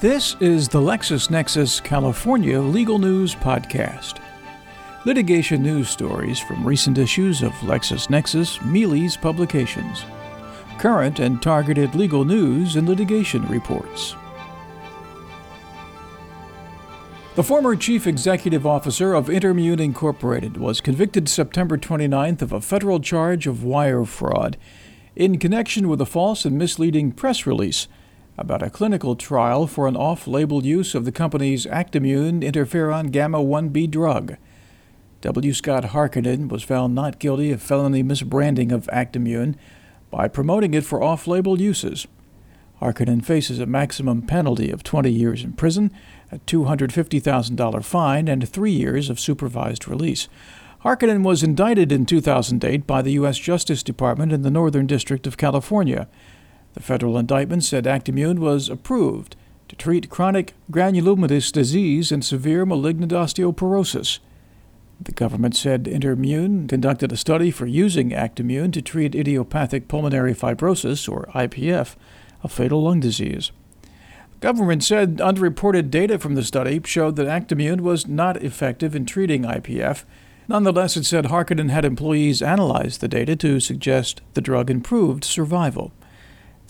This is the LexisNexis California Legal News Podcast. Litigation news stories from recent issues of LexisNexis Mealey's publications. Current and targeted legal news and litigation reports. The former chief executive officer of InterMune Incorporated was convicted September 29th of a federal charge of wire fraud in connection with a false and misleading press release about a clinical trial for an off label use of the company's Actimmune interferon gamma 1b drug. W. Scott Harkonen was found not guilty of felony misbranding of Actimmune by promoting it for off label uses. Harkonen faces a maximum penalty of 20 years in prison, a $250,000 fine, and three years of supervised release. Harkonen was indicted in 2008 by the U.S. Justice Department in the Northern District of California. The federal indictment said Actimmune was approved to treat chronic granulomatous disease and severe malignant osteopetrosis. The government said InterMune conducted a study for using Actimmune to treat idiopathic pulmonary fibrosis, or IPF, a fatal lung disease. The government said unreported data from the study showed that Actimmune was not effective in treating IPF. Nonetheless, it said Harkonen had employees analyze the data to suggest the drug improved survival.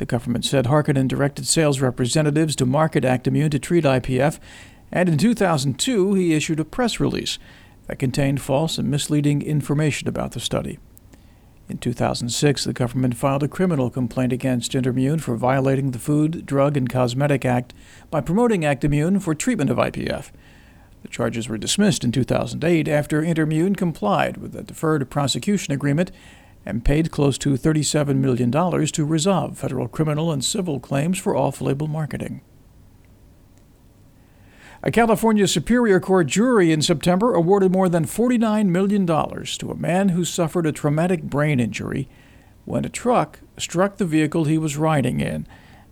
The government said Harkonen directed sales representatives to market Actimmune to treat IPF, and in 2002 he issued a press release that contained false and misleading information about the study. In 2006, the government filed a criminal complaint against InterMune for violating the Food, Drug, and Cosmetic Act by promoting Actimmune for treatment of IPF. The charges were dismissed in 2008 after InterMune complied with a deferred prosecution agreement and paid close to $37 million to resolve federal criminal and civil claims for off label marketing. A California Superior Court jury in September awarded more than $49 million to a man who suffered a traumatic brain injury when a truck struck the vehicle he was riding in.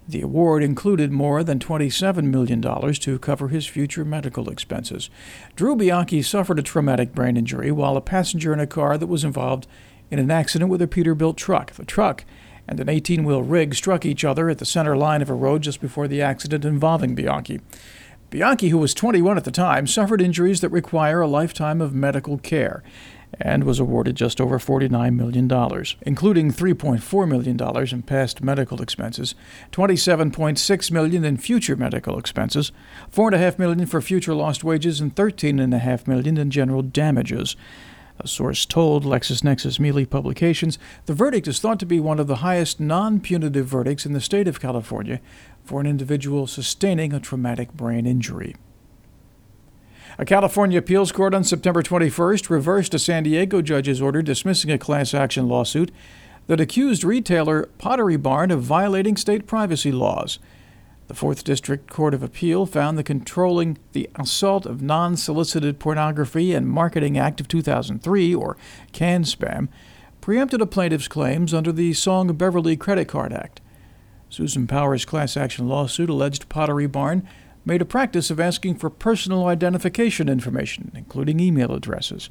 The award included more than $27 million to cover his future medical expenses. Drew Bianchi suffered a traumatic brain injury while a passenger in a car that was involved in an accident with a Peterbilt truck. The truck and an 18 wheel rig struck each other at the center line of a road just before the accident involving Bianchi. Bianchi, who was 21 at the time, suffered injuries that require a lifetime of medical care and was awarded just over $49 million, including $3.4 million in past medical expenses, 27.6 million in future medical expenses, 4.5 million for future lost wages, and 13.5 million in general damages. A source told LexisNexis Mealey Publications the verdict is thought to be one of the highest non punitive verdicts in the state of California for an individual sustaining a traumatic brain injury. A California appeals court on September 21st reversed a San Diego judge's order dismissing a class action lawsuit that accused retailer Pottery Barn of violating state privacy laws. The Fourth District Court of Appeal found the controlling the Assault of Non Solicited Pornography and Marketing Act of 2003, or CAN-SPAM, preempted a plaintiff's claims under the Song Beverly Credit Card Act. Susan Powers' class action lawsuit alleged Pottery Barn made a practice of asking for personal identification information, including email addresses.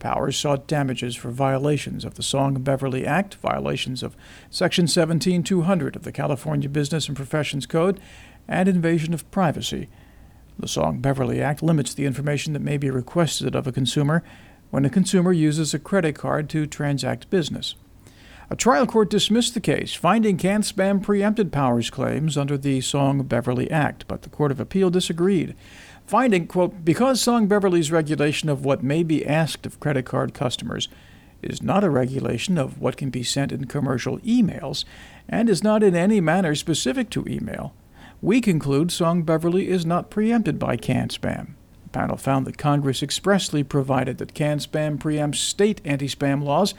Powers sought damages for violations of the Song Beverly Act, violations of Section 17200 of the California Business and Professions Code, and invasion of privacy. The Song Beverly Act limits the information that may be requested of a consumer when a consumer uses a credit card to transact business. A trial court dismissed the case, finding CAN-SPAM preempted Powers' claims under the Song Beverly Act, but the Court of Appeal disagreed finding, quote, because Song Beverly's regulation of what may be asked of credit card customers is not a regulation of what can be sent in commercial emails and is not in any manner specific to email, we conclude Song Beverly is not preempted by CAN-SPAM. The panel found that Congress expressly provided that CAN-SPAM preempts state anti-spam laws.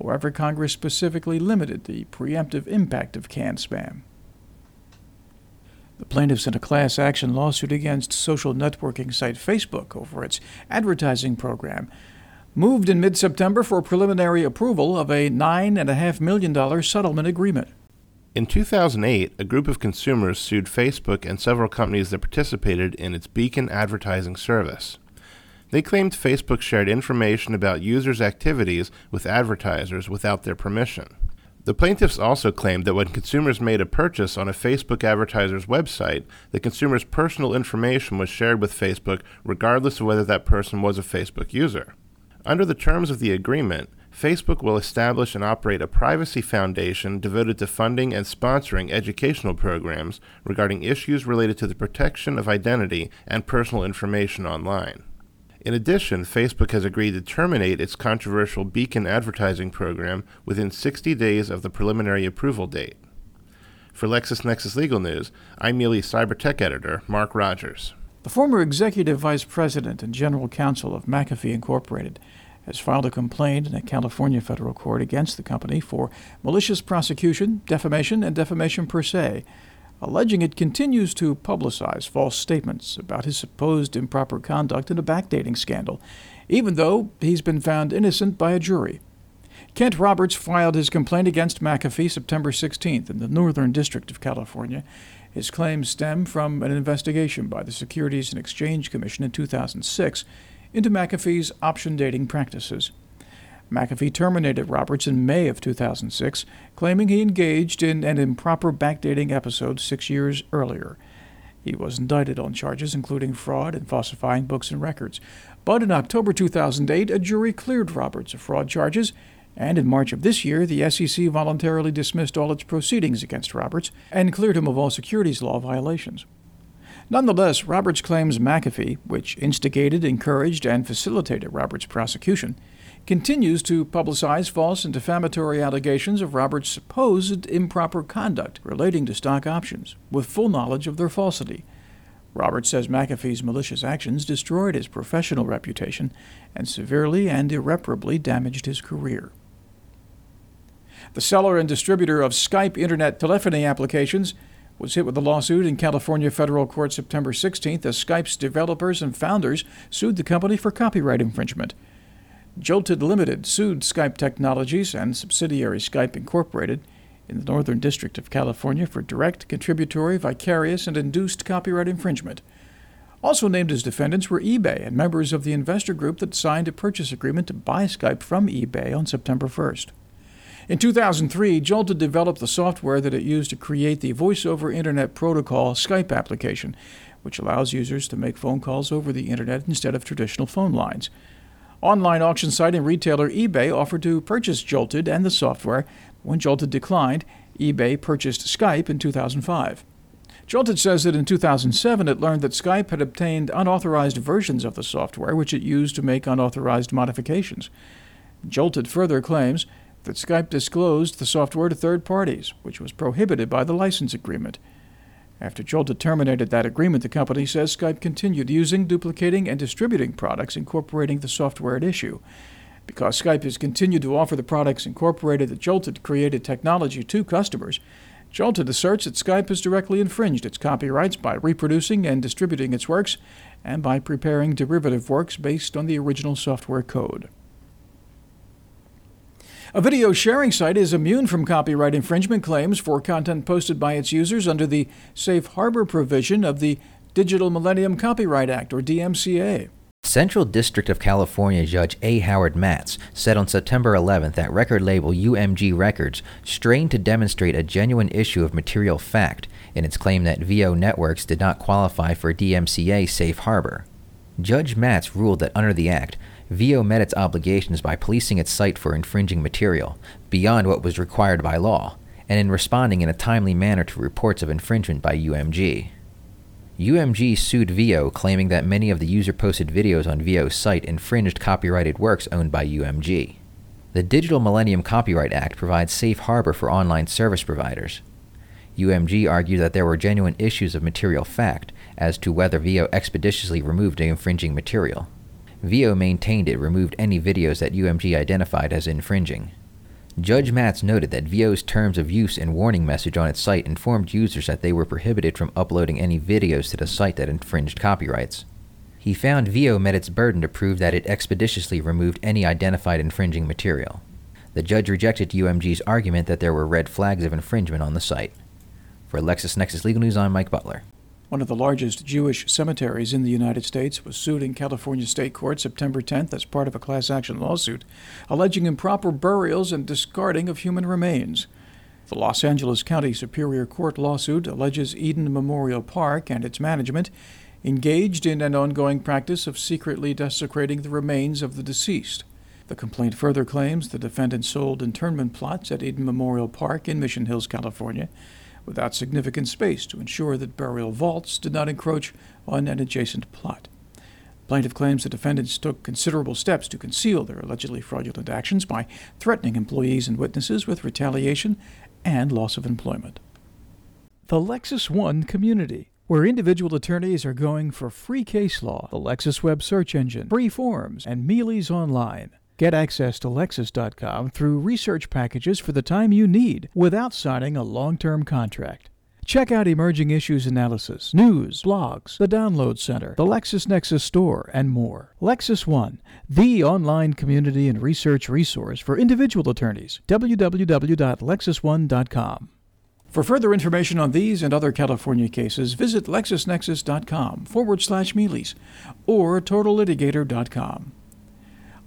However, Congress specifically limited the preemptive impact of CAN-SPAM. The plaintiffs in a class action lawsuit against social networking site Facebook over its advertising program moved in mid September for preliminary approval of a $9.5 million settlement agreement. In 2008, a group of consumers sued Facebook and several companies that participated in its Beacon advertising service. They claimed Facebook shared information about users' activities with advertisers without their permission. The plaintiffs also claimed that when consumers made a purchase on a Facebook advertiser's website, the consumer's personal information was shared with Facebook regardless of whether that person was a Facebook user. Under the terms of the agreement, Facebook will establish and operate a privacy foundation devoted to funding and sponsoring educational programs regarding issues related to the protection of identity and personal information online. In addition, Facebook has agreed to terminate its controversial Beacon advertising program within 60 days of the preliminary approval date. For LexisNexis Legal News, I'm Neely cyber editor Mark Rogers. The former executive vice president and general counsel of McAfee Incorporated has filed a complaint in a California federal court against the company for malicious prosecution, defamation, and defamation per se alleging it continues to publicize false statements about his supposed improper conduct in a backdating scandal, even though he's been found innocent by a jury. Kent Roberts filed his complaint against McAfee September 16th in the Northern District of California. His claims stem from an investigation by the Securities and Exchange Commission in 2006 into McAfee's option dating practices. McAfee terminated Roberts in May of 2006, claiming he engaged in an improper backdating episode six years earlier. He was indicted on charges including fraud and falsifying books and records. But in October 2008, a jury cleared Roberts of fraud charges, and in March of this year, the SEC voluntarily dismissed all its proceedings against Roberts and cleared him of all securities law violations. Nonetheless, Roberts claims McAfee, which instigated, encouraged, and facilitated Roberts' prosecution, continues to publicize false and defamatory allegations of Roberts' supposed improper conduct relating to stock options, with full knowledge of their falsity. Roberts says McAfee's malicious actions destroyed his professional reputation and severely and irreparably damaged his career. The seller and distributor of Skype internet telephony applications was hit with a lawsuit in California federal court September 16th as Skype's developers and founders sued the company for copyright infringement. Joltid Limited sued Skype Technologies and subsidiary Skype Incorporated in the Northern District of California for direct, contributory, vicarious, and induced copyright infringement. Also named as defendants were eBay and members of the investor group that signed a purchase agreement to buy Skype from eBay on September 1st. In 2003, Joltid developed the software that it used to create the Voice over Internet Protocol Skype application, which allows users to make phone calls over the Internet instead of traditional phone lines. Online auction site and retailer eBay offered to purchase Joltid and the software. When Joltid declined, eBay purchased Skype in 2005. Joltid says that in 2007 it learned that Skype had obtained unauthorized versions of the software, which it used to make unauthorized modifications. Joltid further claims that Skype disclosed the software to third parties, which was prohibited by the license agreement. After Joltid terminated that agreement, the company says Skype continued using, duplicating, and distributing products incorporating the software at issue. Because Skype has continued to offer the products incorporated the Joltid created technology to customers, Joltid asserts that Skype has directly infringed its copyrights by reproducing and distributing its works and by preparing derivative works based on the original software code. A video sharing site is immune from copyright infringement claims for content posted by its users under the safe harbor provision of the Digital Millennium Copyright Act, or DMCA. Central District of California Judge A. Howard Matz said on September 11th that record label UMG Records strained to demonstrate a genuine issue of material fact in its claim that Veoh Networks did not qualify for DMCA safe harbor. Judge Matz ruled that under the Act, Veoh met its obligations by policing its site for infringing material, beyond what was required by law, and in responding in a timely manner to reports of infringement by UMG. UMG sued Veoh, claiming that many of the user posted videos on Veoh's site infringed copyrighted works owned by UMG. The Digital Millennium Copyright Act provides safe harbor for online service providers. UMG argued that there were genuine issues of material fact as to whether Veoh expeditiously removed the infringing material. Veoh maintained it removed any videos that UMG identified as infringing. Judge Matz noted that Veoh's terms of use and warning message on its site informed users that they were prohibited from uploading any videos to the site that infringed copyrights. He found Veoh met its burden to prove that it expeditiously removed any identified infringing material. The judge rejected UMG's argument that there were red flags of infringement on the site. For LexisNexis Legal News, I'm Mike Butler. One of the largest Jewish cemeteries in the United States was sued in California state court September 10th as part of a class action lawsuit alleging improper burials and discarding of human remains. The Los Angeles County Superior Court lawsuit alleges Eden Memorial Park and its management engaged in an ongoing practice of secretly desecrating the remains of the deceased. The complaint further claims the defendant sold internment plots at Eden Memorial Park in Mission Hills, California, without significant space to ensure that burial vaults did not encroach on an adjacent plot. Plaintiff claims the defendants took considerable steps to conceal their allegedly fraudulent actions by threatening employees and witnesses with retaliation and loss of employment. The Lexis One community, where individual attorneys are going for free case law, the Lexis web search engine, free forums, and Mealey's online. Get access to Lexis.com through research packages for the time you need without signing a long term contract. Check out emerging issues analysis, news, blogs, the Download Center, the LexisNexis Store, and more. Lexis One, the online community and research resource for individual attorneys. www.lexis1.com. For further information on these and other California cases, visit lexisnexis.com forward slash Mealey's or totallitigator.com.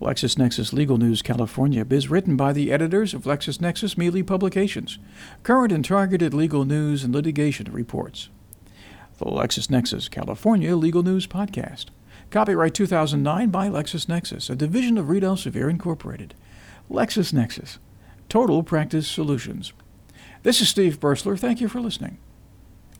LexisNexis Legal News California is written by the editors of LexisNexis Mealey Publications, current and targeted legal news and litigation reports. The LexisNexis California Legal News Podcast. Copyright 2009 by LexisNexis, a division of Reed Elsevier Incorporated. LexisNexis, Total Practice Solutions. This is Steve Bursler. Thank you for listening.